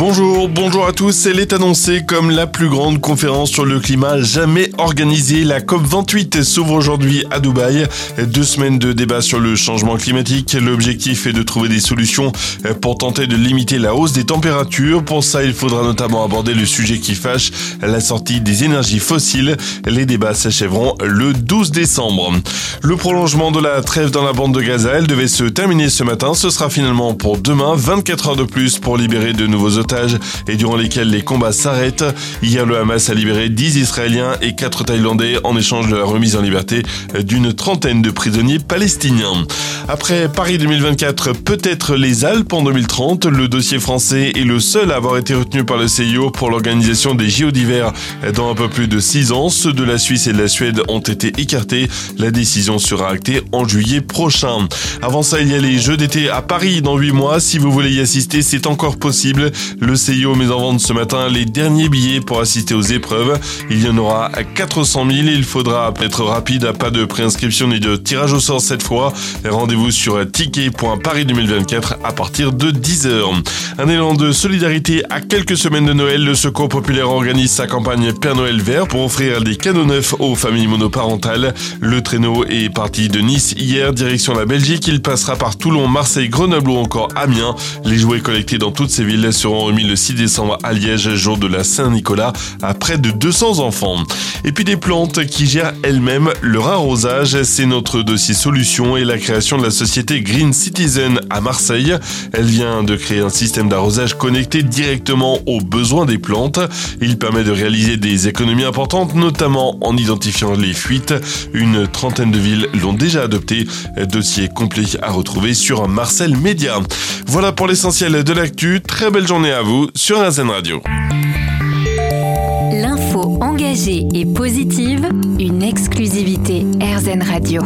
Bonjour, bonjour à tous. Elle est annoncée comme la plus grande conférence sur le climat jamais organisée. La COP28 s'ouvre aujourd'hui à Dubaï. Deux semaines de débat sur le changement climatique. L'objectif est de trouver des solutions pour tenter de limiter la hausse des températures. Pour ça, il faudra notamment aborder le sujet qui fâche, la sortie des énergies fossiles. Les débats s'achèveront le 12 décembre. Le prolongement de la trêve dans la bande de Gaza, elle devait se terminer ce matin. Ce sera finalement pour demain, 24 heures de plus pour libérer de nouveaux otages et durant lesquels les combats s'arrêtent. Hier, le Hamas a libéré 10 Israéliens et 4 Thaïlandais en échange de la remise en liberté d'une trentaine de prisonniers palestiniens. Après Paris 2024, peut-être les Alpes en 2030, le dossier français est le seul à avoir été retenu par le CIO pour l'organisation des JO d'hiver dans un peu plus de 6 ans. Ceux de la Suisse et de la Suède ont été écartés. La décision sera actée en juillet prochain. Avant ça, il y a les Jeux d'été à Paris dans 8 mois. Si vous voulez y assister, c'est encore possible. Le CIO met en vente ce matin les derniers billets pour assister aux épreuves. Il y en aura à 400 000. Il faudra être rapide, pas de préinscription ni de tirage au sort cette fois. Rendez-vous sur ticket.paris2024 à partir de 10h. Un élan de solidarité à quelques semaines de Noël. Le Secours Populaire organise sa campagne Père Noël Vert pour offrir des cadeaux neufs aux familles monoparentales. Le traîneau est parti de Nice hier, direction la Belgique. Il passera par Toulon, Marseille, Grenoble ou encore Amiens. Les jouets collectés dans toutes ces villes seront remis le 6 décembre à Liège, jour de la Saint-Nicolas, à près de 200 enfants. Et puis des plantes qui gèrent elles-mêmes leur arrosage, c'est notre dossier solution et la création de la société Green Citizen à Marseille. Elle vient de créer un système d'arrosage connecté directement aux besoins des plantes. Il permet de réaliser des économies importantes, notamment en identifiant les fuites. Une trentaine de villes l'ont déjà adopté. Dossier complet à retrouver sur Marcel Média. Voilà pour l'essentiel de l'actu. Très belle journée à vous sur RZN Radio. L'info engagée et positive, une exclusivité RZN Radio.